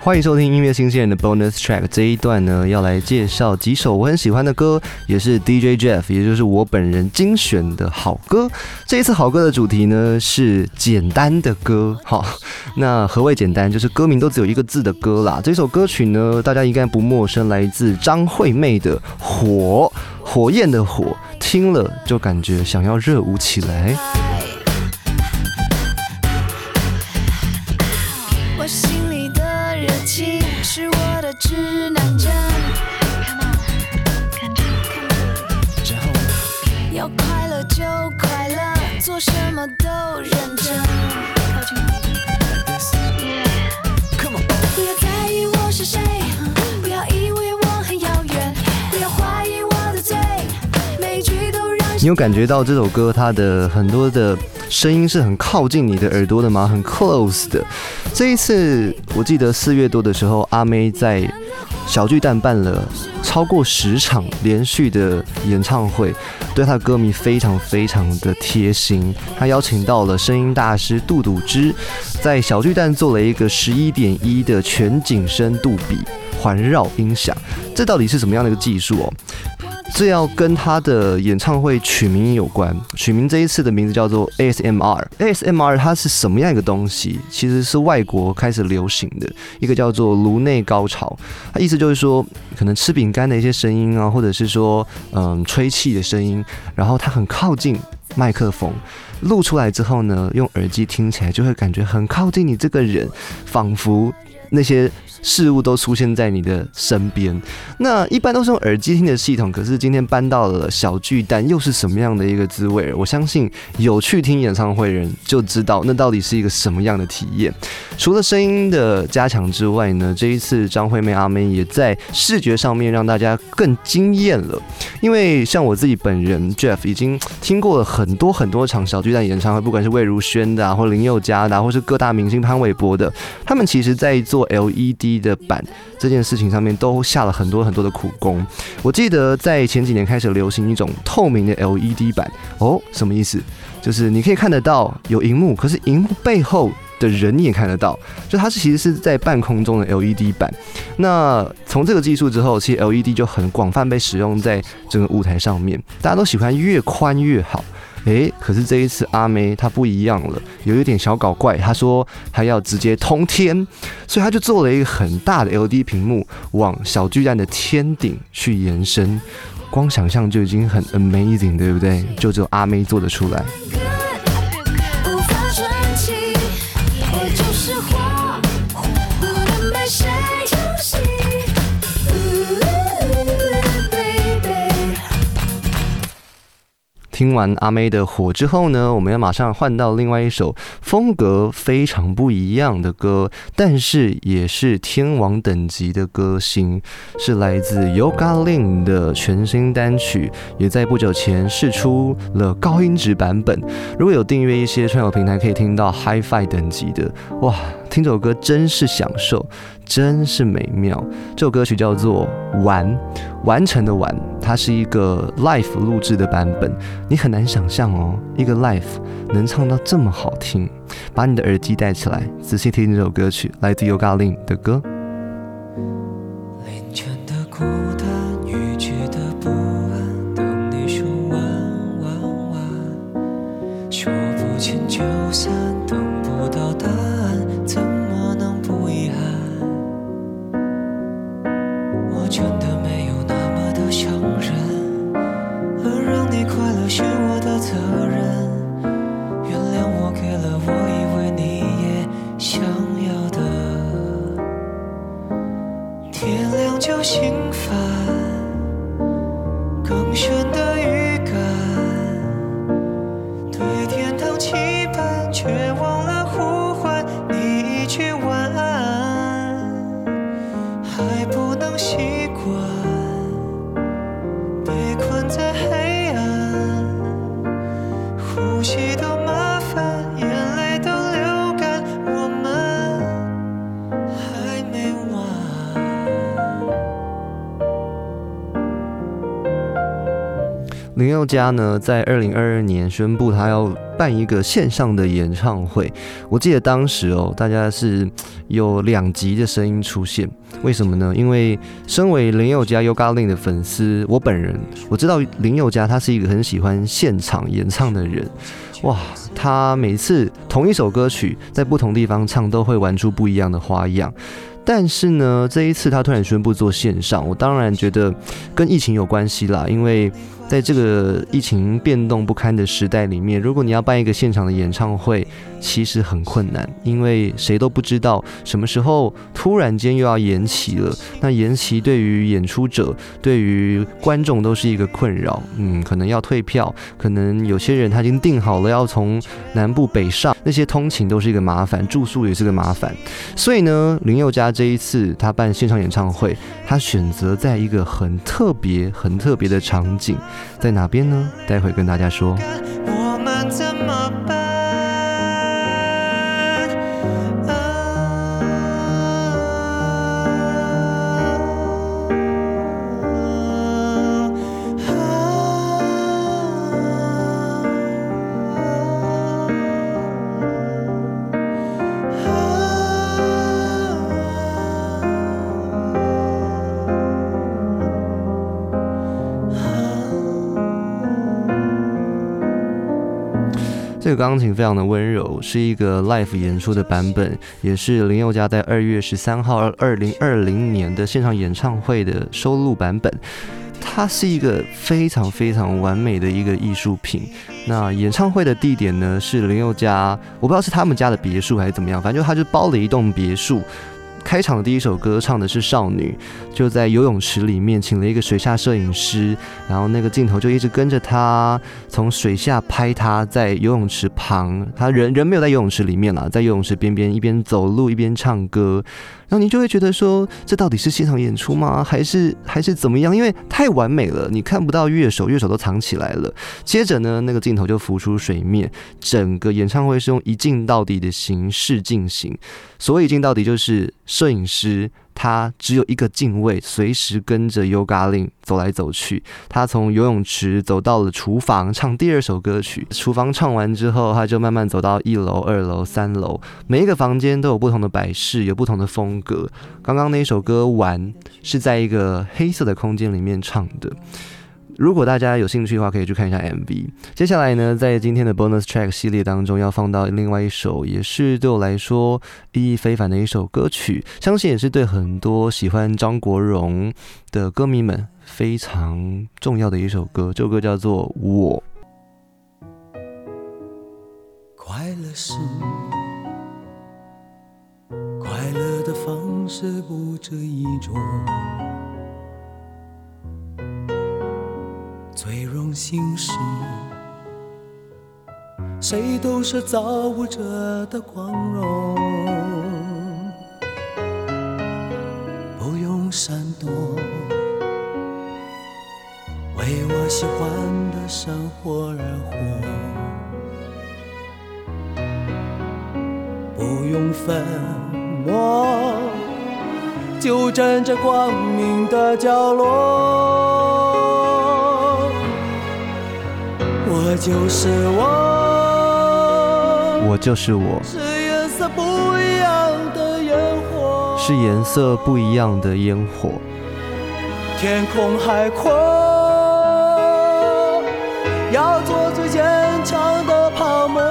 欢迎收听音乐新鲜人的 bonus track。这一段呢，要来介绍几首我很喜欢的歌，也是 DJ Jeff，也就是我本人精选的好歌。这一次好歌的主题呢是简单的歌。好，那何谓简单？就是歌名都只有一个字的歌啦。这首歌曲呢，大家应该不陌生，来自张惠妹的《火》，火焰的火，听了就感觉想要热舞起来。你有感觉到这首歌它的很多的声音是很靠近你的耳朵的吗？很 close 的。这一次我记得四月多的时候，阿妹在小巨蛋办了超过十场连续的演唱会，对他的歌迷非常非常的贴心。他邀请到了声音大师杜笃之，在小巨蛋做了一个十一点一的全景声杜比环绕音响。这到底是什么样的一个技术哦？这要跟他的演唱会取名有关，取名这一次的名字叫做 ASMR。ASMR 它是什么样一个东西？其实是外国开始流行的一个叫做颅内高潮。它意思就是说，可能吃饼干的一些声音啊，或者是说嗯吹气的声音，然后它很靠近麦克风，录出来之后呢，用耳机听起来就会感觉很靠近你这个人，仿佛那些。事物都出现在你的身边，那一般都是用耳机听的系统，可是今天搬到了小巨蛋，又是什么样的一个滋味？我相信有去听演唱会人就知道，那到底是一个什么样的体验。除了声音的加强之外呢，这一次张惠妹阿妹也在视觉上面让大家更惊艳了。因为像我自己本人 Jeff 已经听过了很多很多场小巨蛋演唱会，不管是魏如萱的啊，或林宥嘉的，或是各大明星潘玮柏的，他们其实在做做 LED。的板这件事情上面都下了很多很多的苦功。我记得在前几年开始流行一种透明的 LED 板哦，什么意思？就是你可以看得到有荧幕，可是荧幕背后的人你也看得到，就它是其实是在半空中的 LED 板。那从这个技术之后，其实 LED 就很广泛被使用在整个舞台上面，大家都喜欢越宽越好。诶，可是这一次阿妹她不一样了，有一点小搞怪。她说她要直接通天，所以她就做了一个很大的 L D 屏幕，往小巨蛋的天顶去延伸。光想象就已经很 amazing，对不对？就只有阿妹做得出来。听完阿妹的火之后呢，我们要马上换到另外一首风格非常不一样的歌，但是也是天王等级的歌星，是来自 Yoga Lin 的全新单曲，也在不久前试出了高音质版本。如果有订阅一些串流平台，可以听到 HiFi 等级的，哇，听这首歌真是享受。真是美妙！这首歌曲叫做《玩》，完成的完，它是一个 live 录制的版本。你很难想象哦，一个 live 能唱到这么好听。把你的耳机戴起来，仔细听这首歌曲，来自 Yoga Lin 的歌。我想。林宥嘉呢，在二零二二年宣布他要办一个线上的演唱会。我记得当时哦，大家是有两极的声音出现。为什么呢？因为身为林宥嘉 Yoga Lin 的粉丝，我本人我知道林宥嘉他是一个很喜欢现场演唱的人。哇，他每次同一首歌曲在不同地方唱，都会玩出不一样的花样。但是呢，这一次他突然宣布做线上，我当然觉得跟疫情有关系啦，因为。在这个疫情变动不堪的时代里面，如果你要办一个现场的演唱会，其实很困难，因为谁都不知道什么时候突然间又要延期了。那延期对于演出者、对于观众都是一个困扰。嗯，可能要退票，可能有些人他已经订好了要从南部北上，那些通勤都是一个麻烦，住宿也是个麻烦。所以呢，林宥嘉这一次他办现场演唱会，他选择在一个很特别、很特别的场景。在哪边呢？待会跟大家说。这个钢琴非常的温柔，是一个 l i f e 演出的版本，也是林宥嘉在二月十三号二零二零年的现场演唱会的收录版本。它是一个非常非常完美的一个艺术品。那演唱会的地点呢是林宥嘉，我不知道是他们家的别墅还是怎么样，反正就他就包了一栋别墅。开场的第一首歌唱的是少女，就在游泳池里面请了一个水下摄影师，然后那个镜头就一直跟着他，从水下拍他在游泳池旁，他人人没有在游泳池里面了，在游泳池边边一边走路一边唱歌。然后你就会觉得说，这到底是现场演出吗？还是还是怎么样？因为太完美了，你看不到乐手，乐手都藏起来了。接着呢，那个镜头就浮出水面，整个演唱会是用一镜到底的形式进行。所谓一镜到底，就是摄影师。他只有一个镜位，随时跟着 Yoga Lin 走来走去。他从游泳池走到了厨房，唱第二首歌曲。厨房唱完之后，他就慢慢走到一楼、二楼、三楼，每一个房间都有不同的摆饰，有不同的风格。刚刚那首歌完是在一个黑色的空间里面唱的。如果大家有兴趣的话，可以去看一下 MV。接下来呢，在今天的 Bonus Track 系列当中，要放到另外一首，也是对我来说意义非凡的一首歌曲，相信也是对很多喜欢张国荣的歌迷们非常重要的一首歌。这首歌叫做《我》。快乐是快乐的方式不止一种。最荣幸是，谁都是造物者的光荣，不用闪躲，为我喜欢的生活而活，不用粉墨，就站在光明的角落。我就是我，我就是我，是颜色不一样的烟火，是颜色不一样的烟火。天空海阔，要做最坚强的泡沫。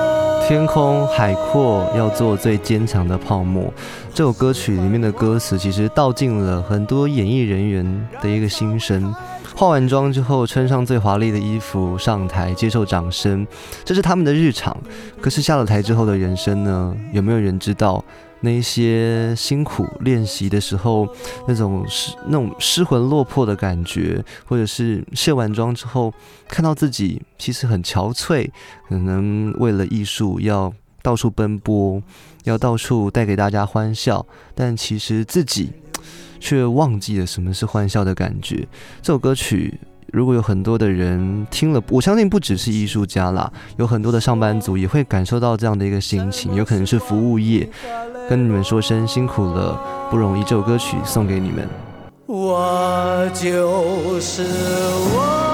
天空海阔，要做最坚强的泡沫。这首歌曲里面的歌词，其实道尽了很多演艺人员的一个心声。化完妆之后，穿上最华丽的衣服上台接受掌声，这是他们的日常。可是下了台之后的人生呢？有没有人知道那些辛苦练习的时候，那种失那种失魂落魄的感觉，或者是卸完妆之后看到自己其实很憔悴，可能为了艺术要到处奔波，要到处带给大家欢笑，但其实自己。却忘记了什么是欢笑的感觉。这首歌曲，如果有很多的人听了，我相信不只是艺术家啦，有很多的上班族也会感受到这样的一个心情。有可能是服务业，跟你们说声辛苦了，不容易。这首歌曲送给你们。我就是我。